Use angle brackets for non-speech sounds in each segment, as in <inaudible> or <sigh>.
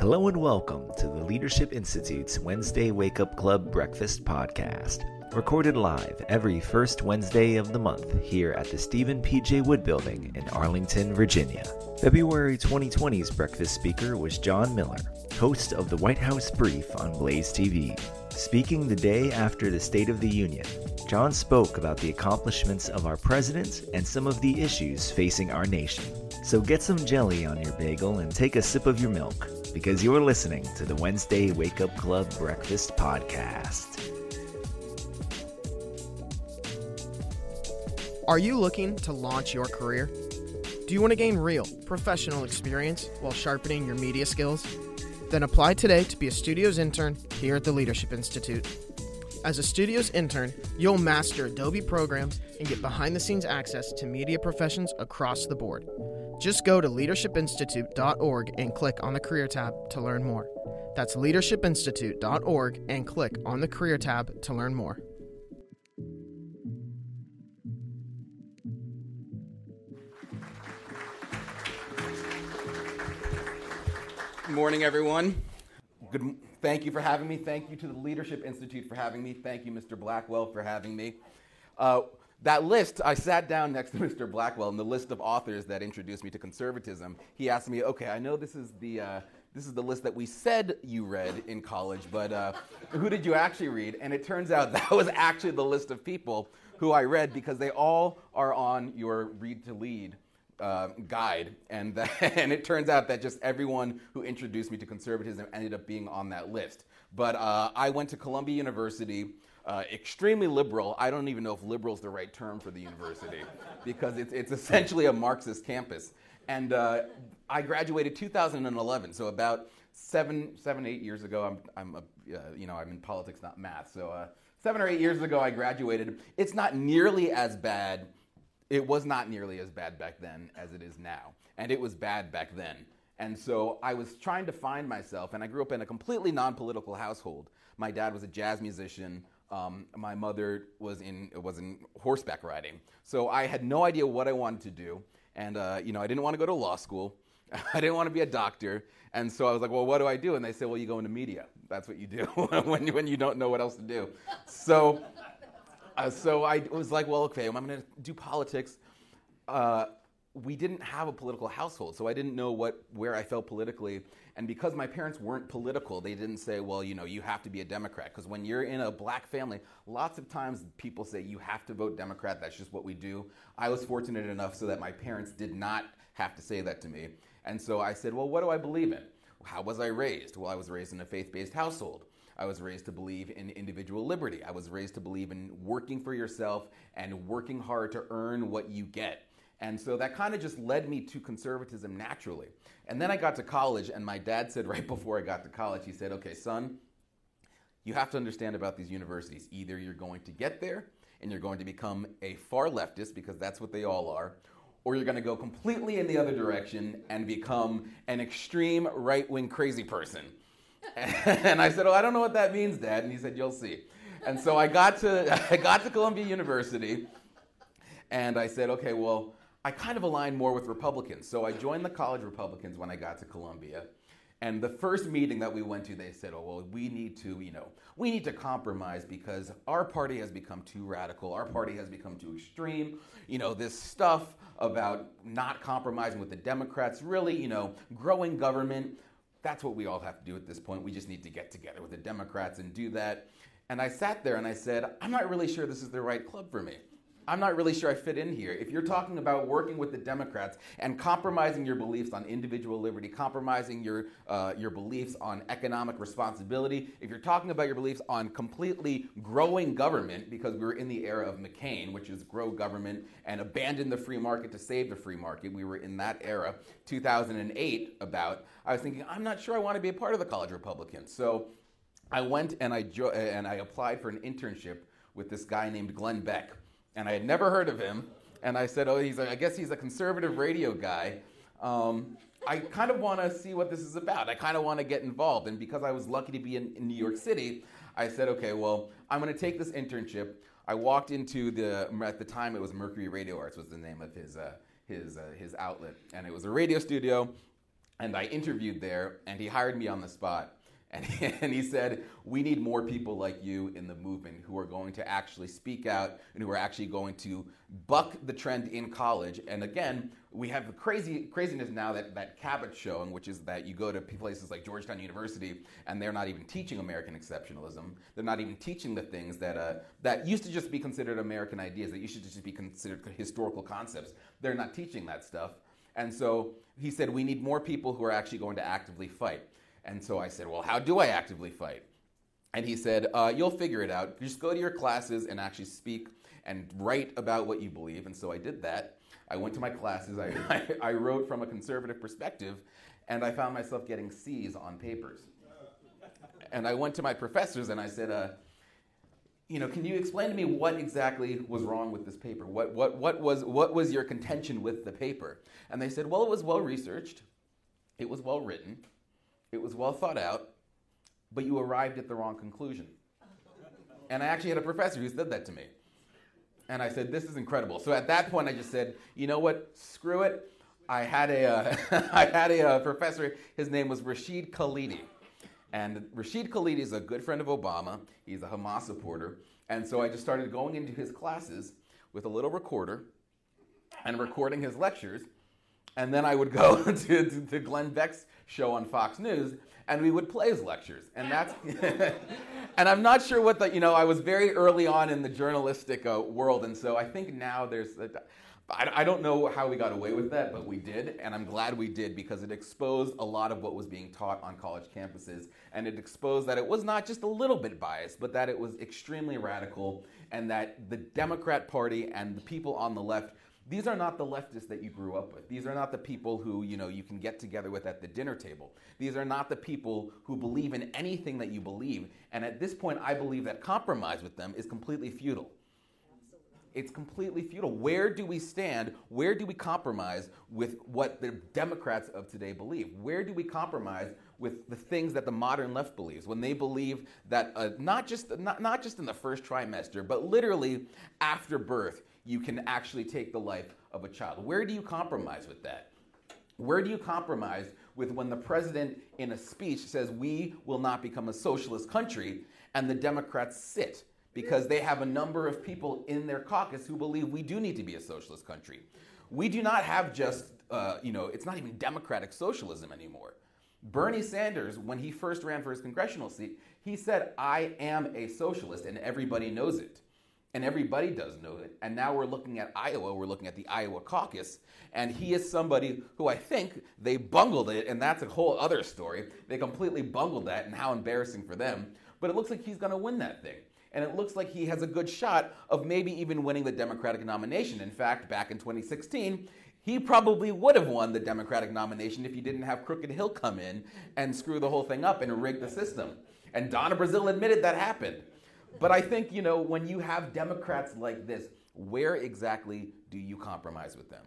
Hello and welcome to the Leadership Institute's Wednesday Wake Up Club Breakfast Podcast. Recorded live every first Wednesday of the month here at the Stephen P.J. Wood Building in Arlington, Virginia. February 2020's breakfast speaker was Jon Miller, host of the White House Brief on Blaze TV. Speaking the day after the State of the Union, Jon spoke about the accomplishments of our president and some of the issues facing our nation. So get some jelly on your bagel and take a sip of your milk because you're listening to the Wednesday Wake Up Club Breakfast Podcast. Are you looking to launch your career? Do you want to gain real, professional experience while sharpening your media skills? Then apply today to be a studios intern here at the Leadership Institute. As a studios intern, you'll master Adobe programs and get behind the scenes access to media professions across the board. Just go to leadershipinstitute.org and click on the career tab to learn more. That's leadershipinstitute.org and click on the career tab to learn more. Good morning, everyone. Good. Thank you for having me. Thank you to the Leadership Institute for having me. Thank you, Mr. Blackwell, for having me. Uh, that list, I sat down next to <laughs> Mr. Blackwell, and the list of authors that introduced me to conservatism. He asked me, "Okay, I know this is the uh, this is the list that we said you read in college, but uh, who did you actually read?" And it turns out <laughs> that was actually the list of people who I read because they all are on your Read to Lead uh, guide, and <laughs> and it turns out that just everyone who introduced me to conservatism ended up being on that list. But uh, I went to Columbia University, uh, extremely liberal. I don't even know if liberal is the right term for the university, <laughs> because it's it's essentially a Marxist campus. And uh, I graduated 2011, so about seven seven eight years ago. I'm I'm a, uh, you know I'm in politics, not math. So uh, seven or eight years ago, I graduated. It's not nearly as bad it was not nearly as bad back then as it is now. And it was bad back then. And so I was trying to find myself, and I grew up in a completely non political household. My dad was a jazz musician. Um, my mother was in, was in horseback riding. So I had no idea what I wanted to do. And, uh, you know, I didn't want to go to law school. <laughs> I didn't want to be a doctor. And so I was like, well, what do I do? And they said, well, you go into media. That's what you do <laughs> when, you, when you don't know what else to do. So uh, so I was like, well, okay, I'm going to do politics. Uh, we didn't have a political household, so I didn't know what where I felt politically. And because my parents weren't political, they didn't say, well, you know, you have to be a Democrat. Because when you're in a black family, lots of times people say you have to vote Democrat. That's just what we do. I was fortunate enough so that my parents did not have to say that to me. And so I said, well, what do I believe in? How was I raised? Well, I was raised in a faith based household. I was raised to believe in individual liberty. I was raised to believe in working for yourself and working hard to earn what you get. And so that kind of just led me to conservatism naturally. And then I got to college, and my dad said <laughs> right before I got to college, he said, Okay, son, you have to understand about these universities. Either you're going to get there and you're going to become a far leftist, because that's what they all are, or you're going to go completely in the other direction and become an extreme right wing crazy person. <laughs> and I said, "Oh, I don't know what that means, Dad." And he said, "You'll see." And so I got to <laughs> I got to Columbia University, and I said, "Okay, well, I kind of align more with Republicans." So I joined the college Republicans when I got to Columbia. And the first meeting that we went to, they said, "Oh, well, we need to, you know, we need to compromise because our party has become too radical. Our party has become too extreme. You know, this stuff about not compromising with the Democrats, really, you know, growing government that's what we all have to do at this point. We just need to get together with the Democrats and do that. And I sat there and I said, I'm not really sure this is the right club for me. I'm not really sure I fit in here. If you're talking about working with the Democrats and compromising your beliefs on individual liberty, compromising your, uh, your beliefs on economic responsibility, if you're talking about your beliefs on completely growing government, because we were in the era of McCain, which is grow government and abandon the free market to save the free market, we were in that era, 2008, about, I was thinking, I'm not sure I want to be a part of the college Republicans. So I went and I, jo- and I applied for an internship with this guy named Glenn Beck and I had never heard of him. And I said, "Oh, he's a, I guess he's a conservative radio guy." Um, I kind of want to see what this is about. I kind of want to get involved. And because I was lucky to be in, in New York City, I said, "Okay, well, I'm going to take this internship." I walked into the at the time it was Mercury Radio Arts was the name of his uh, his uh, his outlet, and it was a radio studio. and I interviewed there, and he hired me on the spot. And he, <laughs> and he said, We need more people like you in the movement who are going to actually speak out and who are actually going to buck the trend in college. And again, we have the crazy craziness now that, that Cabot's showing, which is that you go to places like Georgetown University and they're not even teaching American exceptionalism. They're not even teaching the things that, uh, that used to just be considered American ideas, that used to just be considered historical concepts. They're not teaching that stuff. And so he said, We need more people who are actually going to actively fight. And so I said, Well, how do I actively fight? And he said, uh, You'll figure it out. Just go to your classes and actually speak and write about what you believe. And so I did that. I went to my classes, I, <laughs> I, I wrote from a conservative perspective, and I found myself getting C's on papers. And I went to my professors and I said, uh, you know, can you explain to me what exactly was wrong with this paper? What, what, what, was, what was your contention with the paper? And they said, well, it was well researched, it was well written, it was well thought out, but you arrived at the wrong conclusion. And I actually had a professor who said that to me. And I said, this is incredible. So at that point, I just said, you know what? Screw it. I had a, uh, <laughs> I had a uh, professor, his name was Rashid Khalidi. And Rashid Khalidi is a good friend of Obama. He's a Hamas supporter. And so I just started going into his classes with a little recorder and recording his lectures. And then I would go <laughs> to, to, to Glenn Beck's show on Fox News and we would play his lectures. And that's, <laughs> and I'm not sure what the, you know, I was very early on in the journalistic uh, world. And so I think now there's, I, I don't know how we got away with that, but we did. And I'm glad we did because it exposed a lot of what was being taught on college campuses. And it exposed that it was not just a little bit biased, but that it was extremely radical and that the Democrat Party and the people on the left these are not the leftists that you grew up with. These are not the people who, you know, you can get together with at the dinner table. These are not the people who believe in anything that you believe. And at this point, I believe that compromise with them is completely futile. It's completely futile. Where do we stand? Where do we compromise with what the Democrats of today believe? Where do we compromise with the things that the modern left believes when they believe that uh, not just not, not just in the first trimester, but literally after birth, you can actually take the life of a child. Where do you compromise with that? Where do you compromise with when the president in a speech says we will not become a socialist country and the Democrats sit because they have a number of people in their caucus who believe we do need to be a socialist country. We do not have just, uh, you know, it's not even democratic socialism anymore. Bernie Sanders, when he first ran for his congressional seat, he said, I am a socialist, and everybody knows it. And everybody does know it. And now we're looking at Iowa, we're looking at the Iowa caucus, and he is somebody who I think they bungled it, and that's a whole other story. They completely bungled that, and how embarrassing for them. But it looks like he's going to win that thing. And it looks like he has a good shot of maybe even winning the Democratic nomination. In fact, back in 2016, he probably would have won the Democratic nomination if he didn't have Crooked Hill come in and screw the whole thing up and rig the system. And Donna Brazile admitted that happened. But I think, you know, when you have Democrats like this, where exactly do you compromise with them?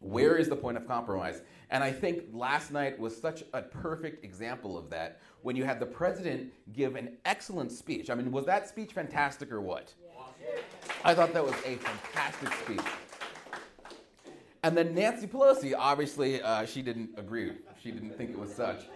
Where is the point of compromise? And I think last night was such a perfect example of that when you had the president give an excellent speech. I mean, was that speech fantastic or what? I thought that was a fantastic speech. And then Nancy Pelosi, obviously, uh, she didn't agree. She didn't think it was such.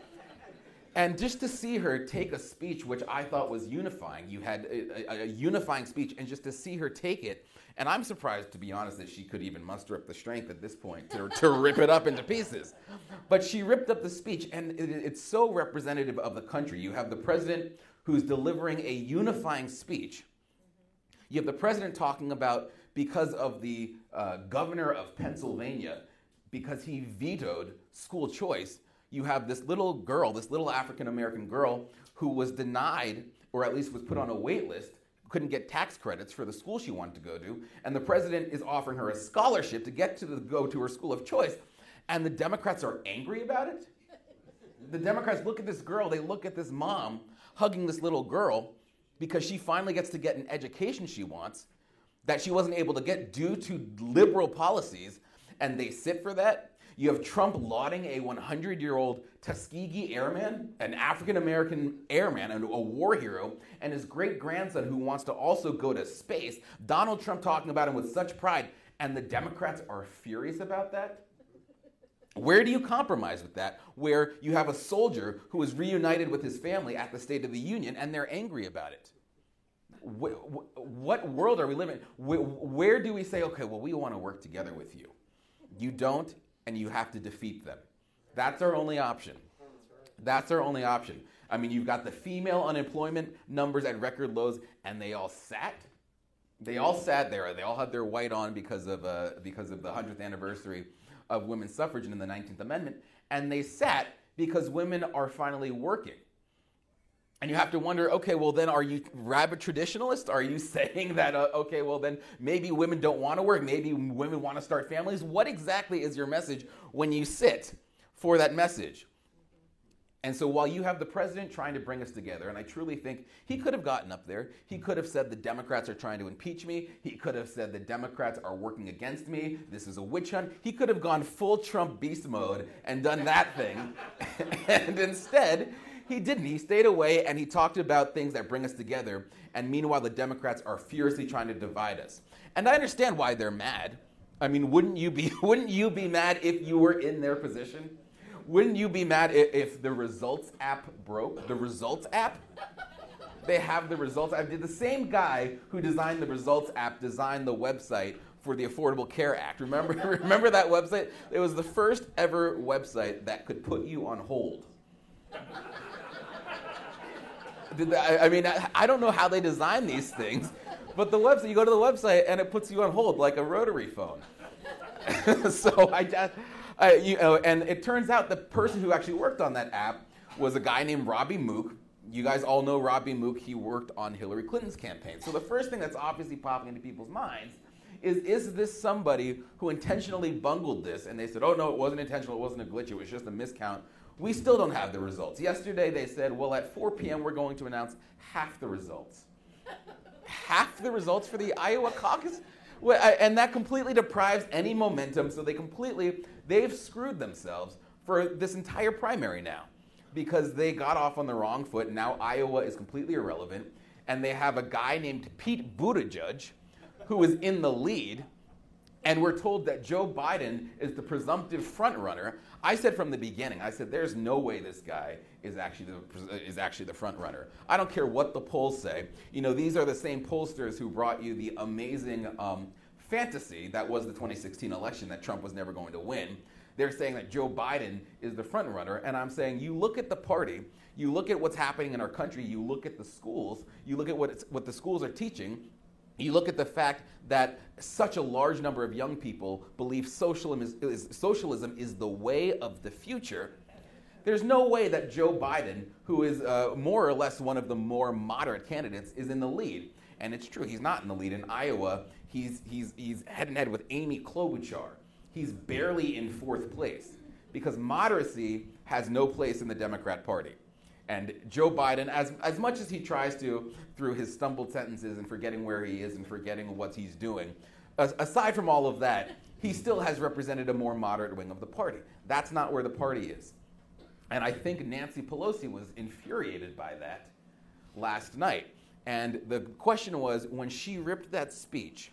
And just to see her take a speech, which I thought was unifying, you had a, a, a, unifying speech, and just to see her take it, and I'm surprised, to be honest, that she could even muster up the strength at this point to, to rip it up into pieces. But she ripped up the speech, and it, it's so representative of the country. You have the president who's delivering a unifying speech. You have the president talking about because of the uh, governor of Pennsylvania, because he vetoed school choice you have this little girl, this little African American girl, who was denied, or at least was put on a wait list, couldn't get tax credits for the school she wanted to go to, and the president is offering her a scholarship to get to the, go to her school of choice, and the Democrats are angry about it. The Democrats look at this girl, they look at this mom hugging this little girl because she finally gets to get an education she wants that she wasn't able to get due to liberal policies, and they sit for that you have Trump lauding a 100 year old Tuskegee airman, an African American airman, and a war hero, and his great grandson who wants to also go to space. Donald Trump talking about him with such pride, and the Democrats are furious about that. Where do you compromise with that? Where you have a soldier who is reunited with his family at the State of the Union and they're angry about it? What world are we living in? Where do we say, okay, well, we want to work together with you? You don't, and you have to defeat them. That's our only option. That's our only option. I mean, you've got the female unemployment numbers at record lows, and they all sat. They all sat there. They all had their white on because of uh, because of the hundredth anniversary of women's suffrage and in the 19th Amendment, and they sat because women are finally working. And you have to wonder, okay, well then are you rabid traditionalist? Are you <laughs> saying that, uh, okay, well then maybe women don't want to work, maybe women want to start families? What exactly is your message when you sit for that message? And so while you have the president trying to bring us together, and I truly think he could have gotten up there, he could have said the Democrats are trying to impeach me, he could have said the Democrats are working against me, this is a witch hunt. He could have gone full Trump beast mode and done that thing. <laughs> and instead, he didn't. He stayed away and he talked about things that bring us together. And meanwhile, the Democrats are furiously trying to divide us. And I understand why they're mad. I mean, wouldn't you be <laughs> wouldn't you be mad if you were in their position? Wouldn't you be mad if, if the results app broke? The results app? They have the results app. Did the same guy who designed the results app design the website for the Affordable Care Act? Remember, <laughs> remember that website? It was the first ever website that could put you on hold. I mean, I don't know how they design these things, but the website, you go to the website and it puts you on hold like a rotary phone. <laughs> so I just, uh, you know, and it turns out the person who actually worked on that app was a guy named Robbie Mook. You guys all know Robbie Mook. He worked on Hillary Clinton's campaign. So the first thing that's obviously popping into people's minds is is this somebody who intentionally bungled this? And they said, oh no, it wasn't intentional. It wasn't a glitch. It was just a miscount. We still don't have the results. Yesterday they said, well, at 4 p.m. we're going to announce half the results. half the results for the Iowa caucus? and that completely deprives any momentum. So they completely they've screwed themselves for this entire primary now because they got off on the wrong foot. Now Iowa is completely irrelevant, and they have a guy named Pete Buttigieg who is in the lead. And we're told that Joe Biden is the presumptive frontrunner. I said from the beginning, I said there's no way this guy is actually the, is actually the front runner. I don't care what the polls say. You know, these are the same pollsters who brought you the amazing um, fantasy that was the 2016 election that Trump was never going to win. They're saying that Joe Biden is the front runner, and I'm saying you look at the party, you look at what's happening in our country, you look at the schools, you look at what, what the schools are teaching, you look at the fact that such a large number of young people believe socialism is, is, socialism is the way of the future. There's no way that Joe Biden, who is uh, more or less one of the more moderate candidates, is in the lead. And it's true, he's not in the lead. In Iowa, he's, he's, he's head and head with Amy Klobuchar. He's barely in fourth place because moderacy has no place in the Democrat Party. And Joe Biden, as, as much as he tries to, through his stumbled sentences and forgetting where he is and forgetting what he's doing, aside from all of that, he still has represented a more moderate wing of the party. That's not where the party is. And I think Nancy Pelosi was infuriated by that last night. And the question was when she ripped that speech,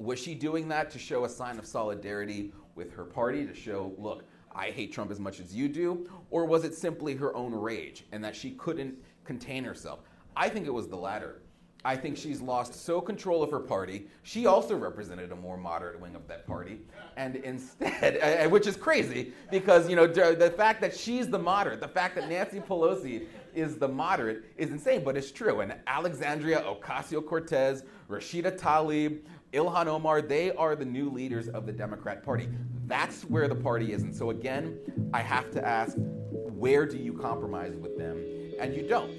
was she doing that to show a sign of solidarity with her party, to show, look, I hate Trump as much as you do? Or was it simply her own rage and that she couldn't contain herself? I think it was the latter. I think she's lost so control of her party. She also represented a more moderate wing of that party, and instead, <laughs> which is crazy because you know the fact that she's the moderate, the fact that Nancy Pelosi is the moderate is insane, but it's true. And Alexandria Ocasio Cortez, Rashida Tlaib, Ilhan Omar, they are the new leaders of the Democrat Party. That's where the party is. And so, again, I have to ask where do you compromise with them? And you don't.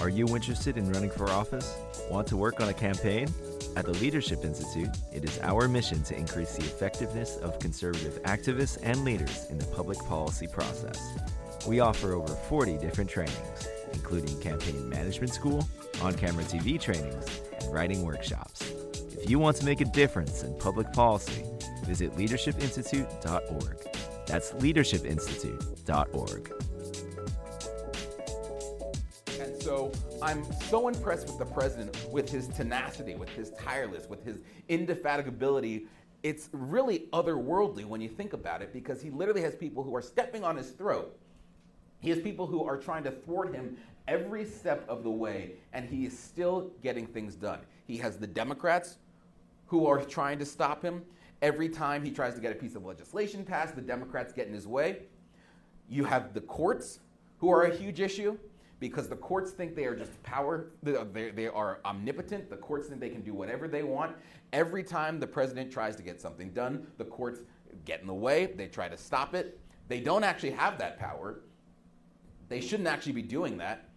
Are you interested in running for office? Want to work on a campaign? At the Leadership Institute, it is our mission to increase the effectiveness of conservative activists and leaders in the public policy process. We offer over 40 different trainings including campaign management school, on camera TV trainings, writing workshops. If you want to make a difference in public policy, visit leadershipinstitute.org. That's leadershipinstitute.org. And so I'm so impressed with the president, with his tenacity, with his tireless, with his indefatigability. It's really otherworldly when you think about it because he literally has people who are stepping on his throat. He has people who are trying to thwart him every step of the way, and he is still getting things done. He has the Democrats who are trying to stop him. Every time he tries to get a piece of legislation passed, the Democrats get in his way. You have the courts who are a huge issue because the courts think they are just power, they, are omnipotent. The courts think they can do whatever they want. Every time the president tries to get something done, the courts get in the way, they try to stop it. They don't actually have that power. They shouldn't actually be doing that.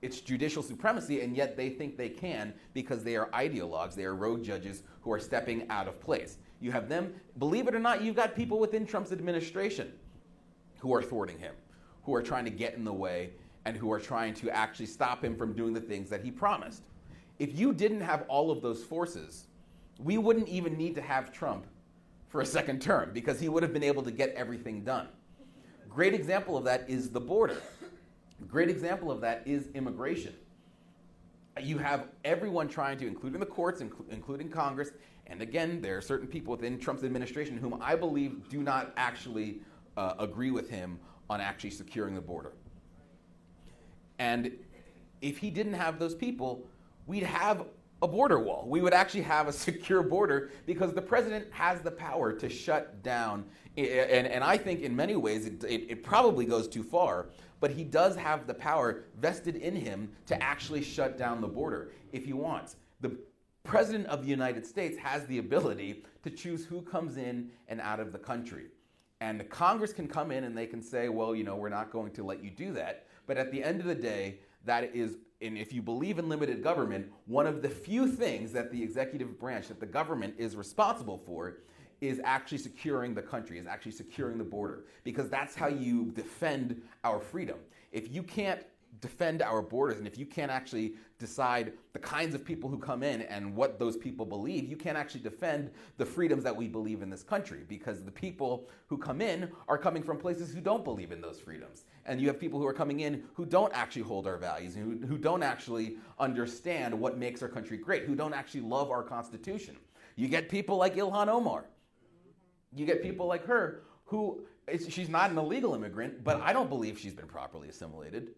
It's judicial supremacy, and yet they think they can because they are ideologues, they are rogue judges who are stepping out of place. You have them, believe it or not, you've got people within Trump's administration who are thwarting him, who are trying to get in the way, and who are trying to actually stop him from doing the things that he promised. If you didn't have all of those forces, we wouldn't even need to have Trump for a second term because he would have been able to get everything done. Great example of that is the border. Great example of that is immigration. You have everyone trying to, including the courts, including Congress, and again, there are certain people within Trump's administration whom I believe do not actually uh, agree with him on actually securing the border. And if he didn't have those people, we'd have a border wall. We would actually have a <laughs> secure border because the president has the power to shut down. And, and I think in many ways it, it, it probably goes too far, but he does have the power vested in him to actually shut down the border if he wants. The president of the United States has the ability to choose who comes in and out of the country. And the Congress can come in and they can say, well, you know, we're not going to let you do that. But at the end of the day, that is, and if you believe in limited government, one of the few things that the executive branch, that the government is responsible for, is actually securing the country, is actually securing the border, because that's how you defend our freedom. If you can't defend our borders and if you can't actually decide the kinds of people who come in and what those people believe, you can't actually defend the freedoms that we believe in this country because the people who come in are coming from places who don't believe in those freedoms. And you have people who are coming in who don't actually hold our values, who, who don't actually understand what makes our country great, who don't actually love our Constitution. You get people like Ilhan Omar. You get people like her who, she's not an illegal immigrant, but I don't believe she's been properly assimilated.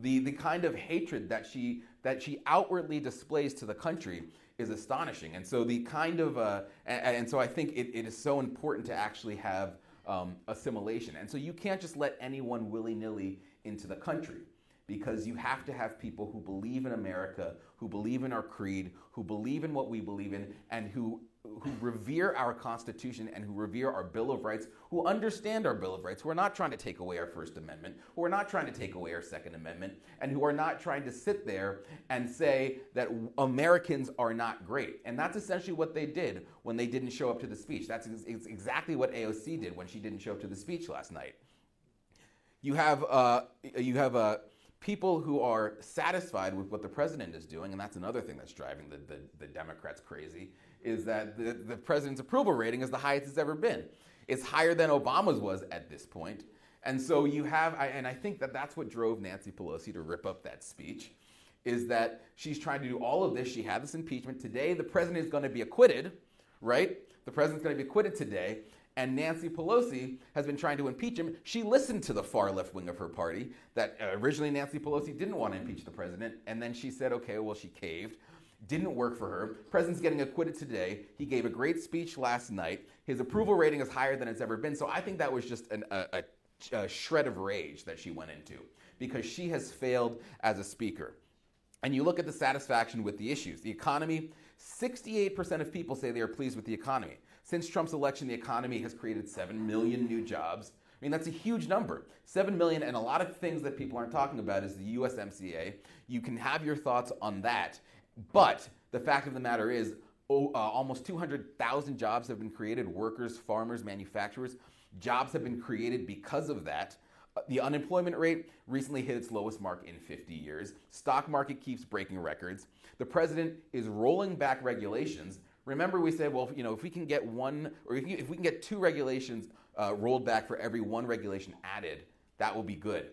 The, the kind of hatred that she, that she outwardly displays to the country is astonishing. And so the kind of, uh, and, and, so I think it, it is so important to actually have um, assimilation. And so you can't just let anyone willy nilly into the country because you have to have people who believe in America, who believe in our creed, who believe in what we believe in, and who who revere our Constitution and who revere our Bill of Rights, who understand our Bill of Rights, who are not trying to take away our First Amendment, who are not trying to take away our Second Amendment, and who are not trying to sit there and say that Americans are not great. And that's essentially what they did when they didn't show up to the speech. That's exactly what AOC did when she didn't show up to the speech last night. You have, uh, you have uh, people who are satisfied with what the president is doing, and that's another thing that's driving the, the, the Democrats crazy is that the, the president's approval rating is the highest it's ever been. It's higher than Obama's was at this point. And so you have, and I think that that's what drove Nancy Pelosi to rip up that speech, is that she's trying to do all of this. She had this impeachment. Today, the president is going to be acquitted, right? The president's going to be acquitted today. And Nancy Pelosi has been trying to impeach him. She listened to the far left wing of her party that uh, originally Nancy Pelosi didn't want to impeach the president. And then she said, okay, well, she caved didn't work for her. President's getting acquitted today. He gave a great speech last night. His approval rating is higher than it's ever been. So I think that was just an, a, a, a shred of rage that she went into because she has failed as a speaker. And you look at the satisfaction with the issues. The economy, 68% of people say they are pleased with the economy. Since Trump's election, the economy has created 7 million new jobs. I mean, that's a huge number. 7 million, and a lot of things that people aren't talking about is the USMCA. You can have your thoughts on that. But the fact of the matter is, oh, uh, almost 200,000 jobs have been created workers, farmers, manufacturers. Jobs have been created because of that. Uh, the unemployment rate recently hit its lowest mark in 50 years. Stock market keeps breaking records. The president is rolling back regulations. Remember, we said, well, you know, if we can get one, or if, you, if we can get two regulations uh, rolled back for every one regulation added, that will be good.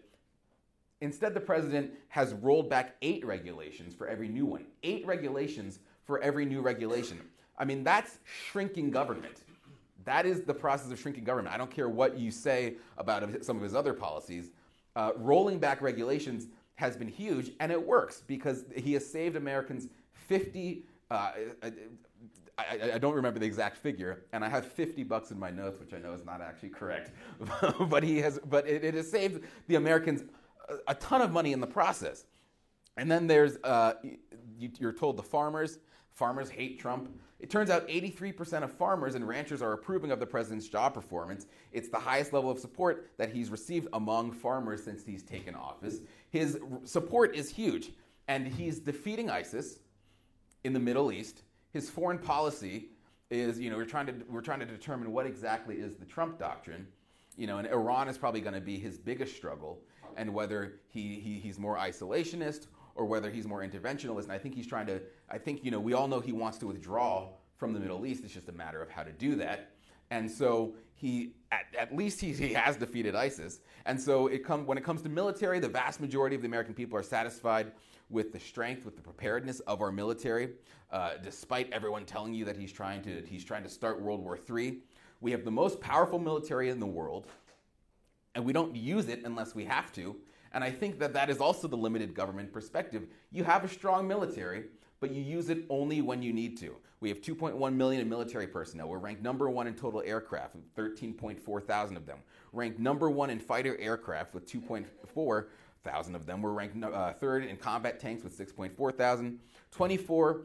Instead, the president has rolled back eight regulations for every new one. Eight regulations for every new regulation. I mean, that's shrinking government. That is the process of shrinking government. I don't care what you say about some of his other policies. Uh, rolling back regulations has been huge, and it works because he has saved Americans 50. Uh, I, I, don't remember the exact figure, and I have 50 bucks in my notes, which I know is not actually correct. <laughs> but he has, but it, it, has saved the Americans a, ton of money in the process. And then there's, uh, you, you're told the farmers, farmers hate Trump. It turns out 83% of farmers and ranchers are approving of the president's job performance. It's the highest level of support that he's received among farmers since he's taken office. His support is huge, and he's defeating ISIS in the Middle East. His foreign policy is, you know, we're trying to we're trying to determine what exactly is the Trump doctrine. You know, and Iran is probably going to be his biggest struggle, and whether he, he he's more isolationist or whether he's more interventionalist. And I think he's trying to, I think, you know, we all know he wants to withdraw from the Middle East. It's just a matter of how to do that. And so he, at, at least he, he has defeated ISIS. And so it come, when it comes to military, the vast majority of the American people are satisfied with the strength, with the preparedness of our military, uh, despite everyone telling you that he's trying to, he's trying to start World War III. We have the most powerful military in the world, and we don't use it unless we have to. And I think that that is also the limited government perspective. You have a strong military, but you use it only when you need to. We have 2.1 million in military personnel. We're ranked number one in total aircraft, 13.4 thousand of them. Ranked number one in fighter aircraft with 2.4 thousand of them. We're ranked uh, third in combat tanks with 6.4 thousand. 24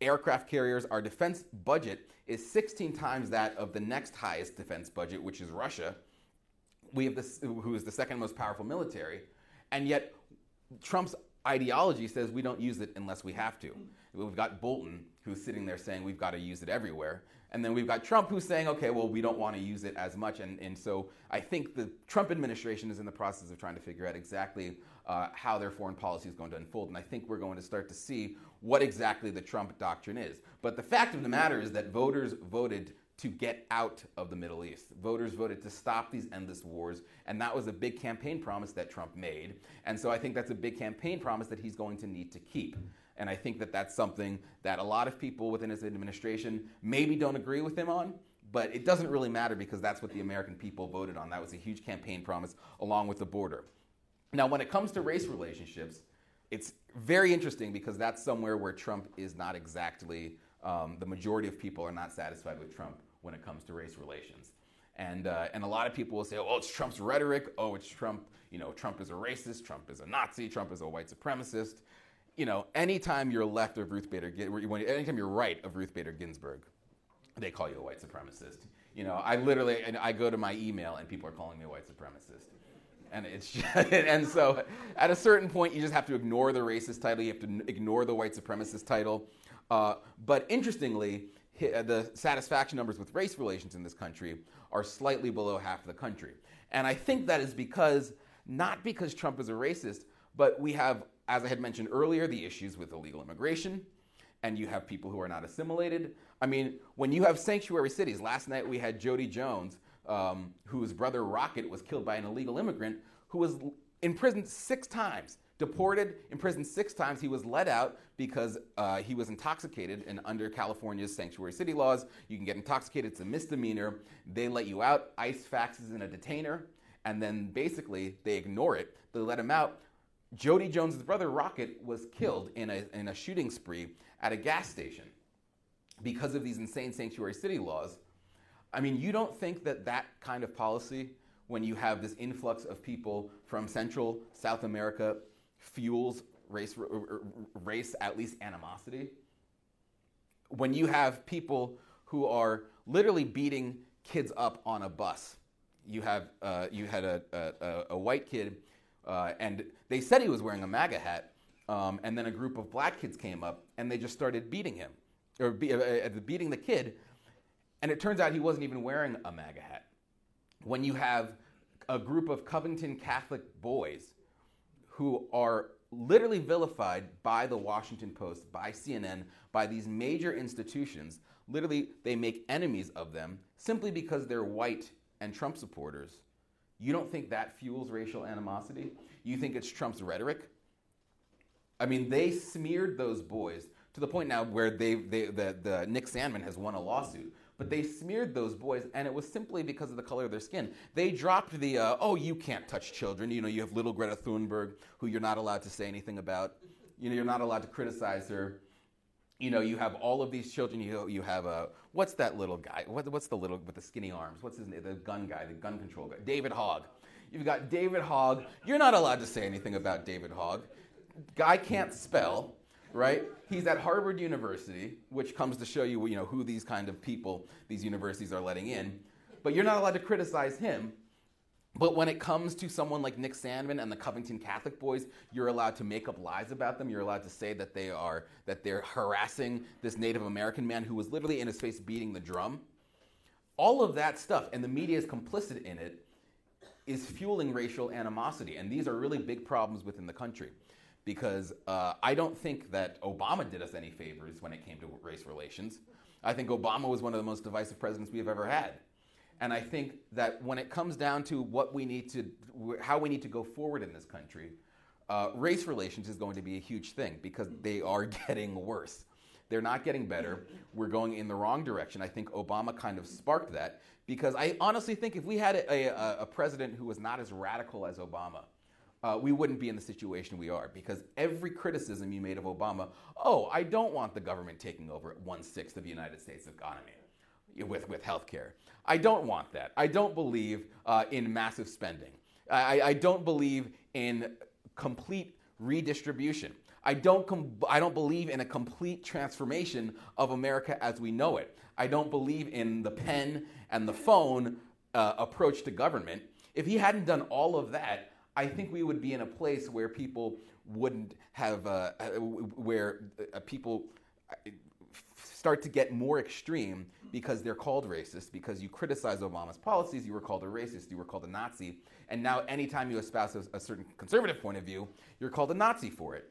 aircraft carriers. Our defense budget is 16 times that of the next highest defense budget, which is Russia. We have this, who is the second most powerful military. And yet, Trump's ideology says we don't use it unless we have to. We've got Bolton who's sitting there saying we've got to use it everywhere. And then we've got Trump who's saying, okay, well, we don't want to use it as much. And, and so I think the Trump administration is in the process of trying to figure out exactly uh, how their foreign policy is going to unfold. And I think we're going to start to see what exactly the Trump doctrine is. But the fact of the matter is that voters voted to get out of the Middle East. Voters voted to stop these endless wars, and that was a big campaign promise that Trump made. And so I think that's a big campaign promise that he's going to need to keep. And I think that that's something that a lot of people within his administration maybe don't agree with him on, but it doesn't really matter because that's what the American people voted on. That was a huge campaign promise along with the border. Now, when it comes to race relationships, it's very interesting because that's somewhere where Trump is not exactly, um, the majority of people are not satisfied with Trump when it comes to race relations. And, uh, and a lot of people will say, oh, it's Trump's rhetoric. Oh, it's Trump. You know, Trump is a racist. Trump is a Nazi. Trump is a white supremacist. You know, anytime you're left of Ruth Bader, anytime you're right of Ruth Bader Ginsburg, they call you a white supremacist. You know, I literally, and I go to my email and people are calling me a white supremacist. And it's <laughs> just, and so at a certain point, you just have to ignore the racist title. You have to ignore the white supremacist title. Uh, but interestingly, the satisfaction numbers with race relations in this country are slightly below half the country. And I think that is because, not because Trump is a racist, but we have, as I had mentioned earlier, the issues with illegal immigration, and you have people who are not assimilated. I mean, when you have sanctuary cities, last night we had Jody Jones, um, whose brother Rocket was killed by an illegal immigrant who was imprisoned six times Deported, imprisoned six times, he was let out because uh, he was intoxicated. And under California's sanctuary city laws, you can get intoxicated, it's a misdemeanor. They let you out, ICE faxes in a detainer, and then basically they ignore it. They let him out. Jody Jones's brother, Rocket, was killed in a, in a shooting spree at a gas station because of these insane sanctuary city laws. I mean, you don't think that that kind of policy, when you have this influx of people from Central, South America, fuels race, race at least animosity. When you have people who are literally beating kids up on a bus, you have uh, you had a, a, a white kid, uh, and they said he was wearing a MAGA hat, um, and then a group of black kids came up and they just started beating him, or be, uh, uh beating the kid, and it turns out he wasn't even wearing a MAGA hat. When you have a group of Covington Catholic boys who are literally vilified by the Washington Post, by CNN, by these major institutions. Literally, they make enemies of them simply because they're white and Trump supporters. You don't think that fuels racial animosity? You think it's Trump's rhetoric? I mean, they smeared those boys to the point now where they, they the, the Nick Sandmann has won a lawsuit. But they smeared those boys, and it was simply because of the color of their skin. They dropped the, uh, oh, you can't touch children. You know, you have little Greta Thunberg, who you're not allowed to say anything about. You know, you're not allowed to criticize her. You know, you have all of these children. You, you have a, what's that little guy? What, what's the little with the skinny arms? What's his name? The gun guy, the gun control guy. David Hogg. You've got David Hogg. You're not allowed to say anything about David Hogg. Guy can't spell, right? He's at Harvard University, which comes to show you, you know, who these kind of people these universities are letting in. But you're not allowed to criticize him. But when it comes to someone like Nick Sandmann and the Covington Catholic boys, you're allowed to make up lies about them. You're allowed to say that they are that they're harassing this Native American man who was literally in his face beating the drum. All of that stuff, and the media is complicit in it, is fueling racial animosity. And these are really big problems within the country because uh, I don't think that Obama did us any favors when it came to race relations. I think Obama was one of the most divisive presidents we have ever had. And I think that when it comes down to what we need to, how we need to go forward in this country, uh, race relations is going to be a huge thing because they are <laughs> getting worse. They're not getting better. We're going in the wrong direction. I think Obama kind of sparked that because I honestly think if we had a, a, a president who was not as radical as Obama, uh, we wouldn't be in the situation we are because every criticism you made of Obama, oh, I don't want the government taking over one sixth of the United States economy with, with health care. I don't want that. I don't believe uh, in massive spending. I, I don't believe in complete redistribution. I don't, com- I don't believe in a complete transformation of America as we know it. I don't believe in the pen and the phone uh, approach to government. If he hadn't done all of that, I think we would be in a place where people wouldn't have, uh, uh where uh, people uh, start to get more extreme because they're called racist, because you criticize Obama's policies, you were called a racist, you were called a Nazi, and now anytime you espouse a, a certain conservative point of view, you're called a Nazi for it.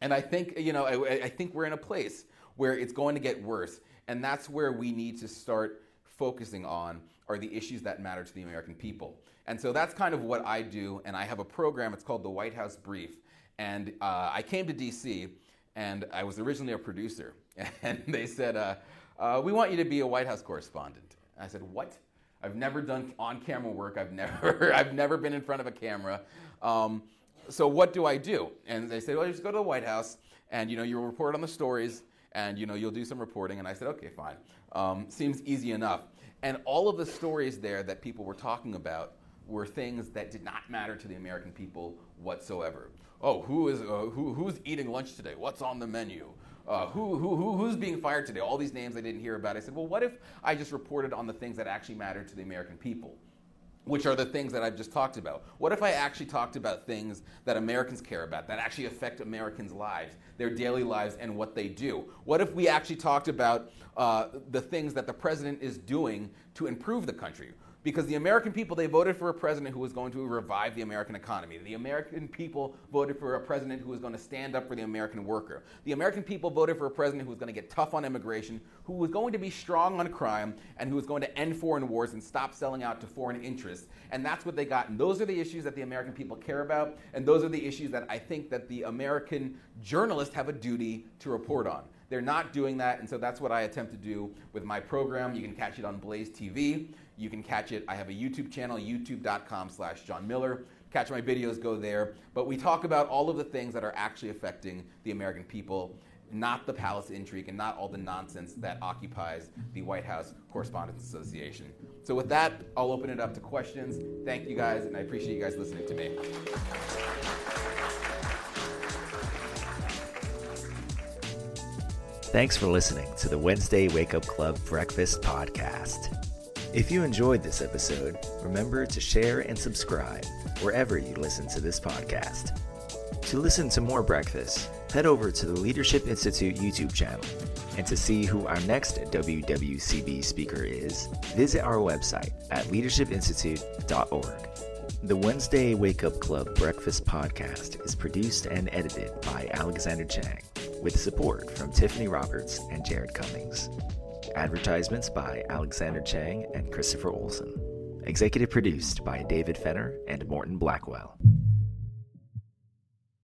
And I think, you know, I, I think we're in a place where it's going to get worse, and that's where we need to start focusing on are the issues that matter to the American people. And so that's kind of what I do, and I have a program, it's called the White House Brief. And uh, I came to DC, and I was originally a producer, <laughs> and they said, uh, uh, We want you to be a White House correspondent. And I said, What? I've never done on camera work, I've never, <laughs> I've never been in front of a camera. Um, so what do I do? And they said, well, you just go to the White House and you know you'll report on the stories and you know you'll do some reporting. And I said, okay, fine. Um, seems easy enough. And all of the stories there that people were talking about were things that did not matter to the American people whatsoever. Oh, who is uh, who, who's eating lunch today? What's on the menu? Uh, who, who, who, who's being fired today? All these names I didn't hear about. I said, well, what if I just reported on the things that actually mattered to the American people? Which are the things that I've just talked about. What if I actually talked about things that Americans care about, that actually affect Americans' lives, their daily lives, and what they do? What if we actually talked about uh, the things that the president is doing to improve the country? Because the American people they voted for a president who was going to revive the American economy. The American people voted for a president who was going to stand up for the American worker. The American people voted for a president who was going to get tough on immigration, who was going to be strong on crime, and who was going to end foreign wars and stop selling out to foreign interests. And that's what they got. And those are the issues that the American people care about, and those are the issues that I think that the American journalists have a duty to report on. They're not doing that, and so that's what I attempt to do with my program. You can catch it on Blaze TV. You can catch it. I have a YouTube channel, youtube.com slash Jon Miller. Catch my videos, go there. But we talk about all of the things that are actually affecting the American people, not the palace intrigue and not all the nonsense that occupies the White House Correspondents Association. So with that, I'll open it up to questions. Thank you guys, and I appreciate you guys listening to me. Thanks for listening to the Wednesday Wake Up Club Breakfast Podcast. If you enjoyed this episode, remember to share and subscribe wherever you listen to this podcast. To listen to more breakfast, head over to the Leadership Institute YouTube channel. And to see who our next WWCB speaker is, visit our website at leadershipinstitute.org. The Wednesday Wake Up Club Breakfast Podcast is produced and edited by Alexander Chang with support from Tiffany Roberts and Jared Cummings. Advertisements by Alexander Chang and Christopher Olson. Executive produced by David Fenner and Morton Blackwell.